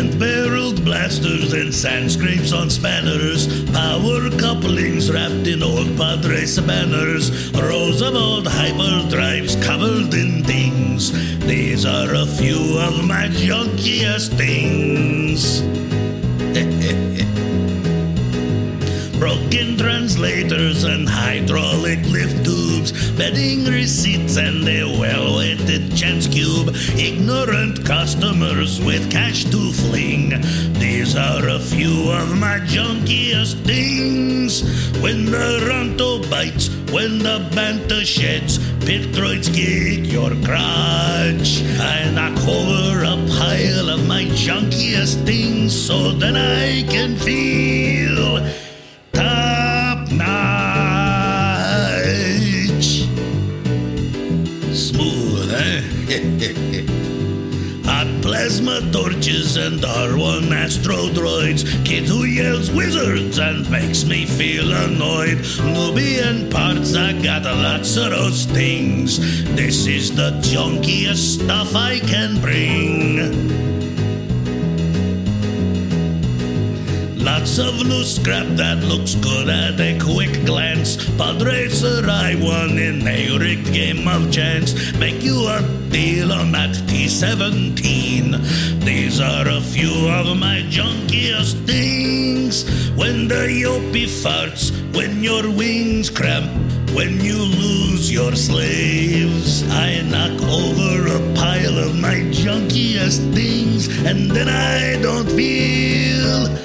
Bent barreled blasters and sand scrapes on spanners. Power couplings wrapped in old Padres banners. Rows of old hyperdrives covered in things. These are a few of my junkiest things. Broken translators and hydraulic lift tubes, bedding receipts and a well weighted chance cube, ignorant customers with cash to fling. These are a few of my junkiest things. When the Ronto bites, when the Bantha sheds, pit droids kick your crotch. I knock over a pile of my junkiest things so that I can feel notch. Smooth, eh? Hot plasma torches and R1 astro droids. Kid who yells wizards and makes me feel annoyed. Nubian parts, I got a lots of those things. This is the junkiest stuff I can bring. Lots of loose scrap that looks good at a quick glance. Pod Racer I won in a rigged game of chance. Make you a deal on that T17. These are a few of my junkiest things. When the Yopi farts, when your wings cramp, when you lose your slaves, I knock over a pile of my junkiest things, and then I don't feel.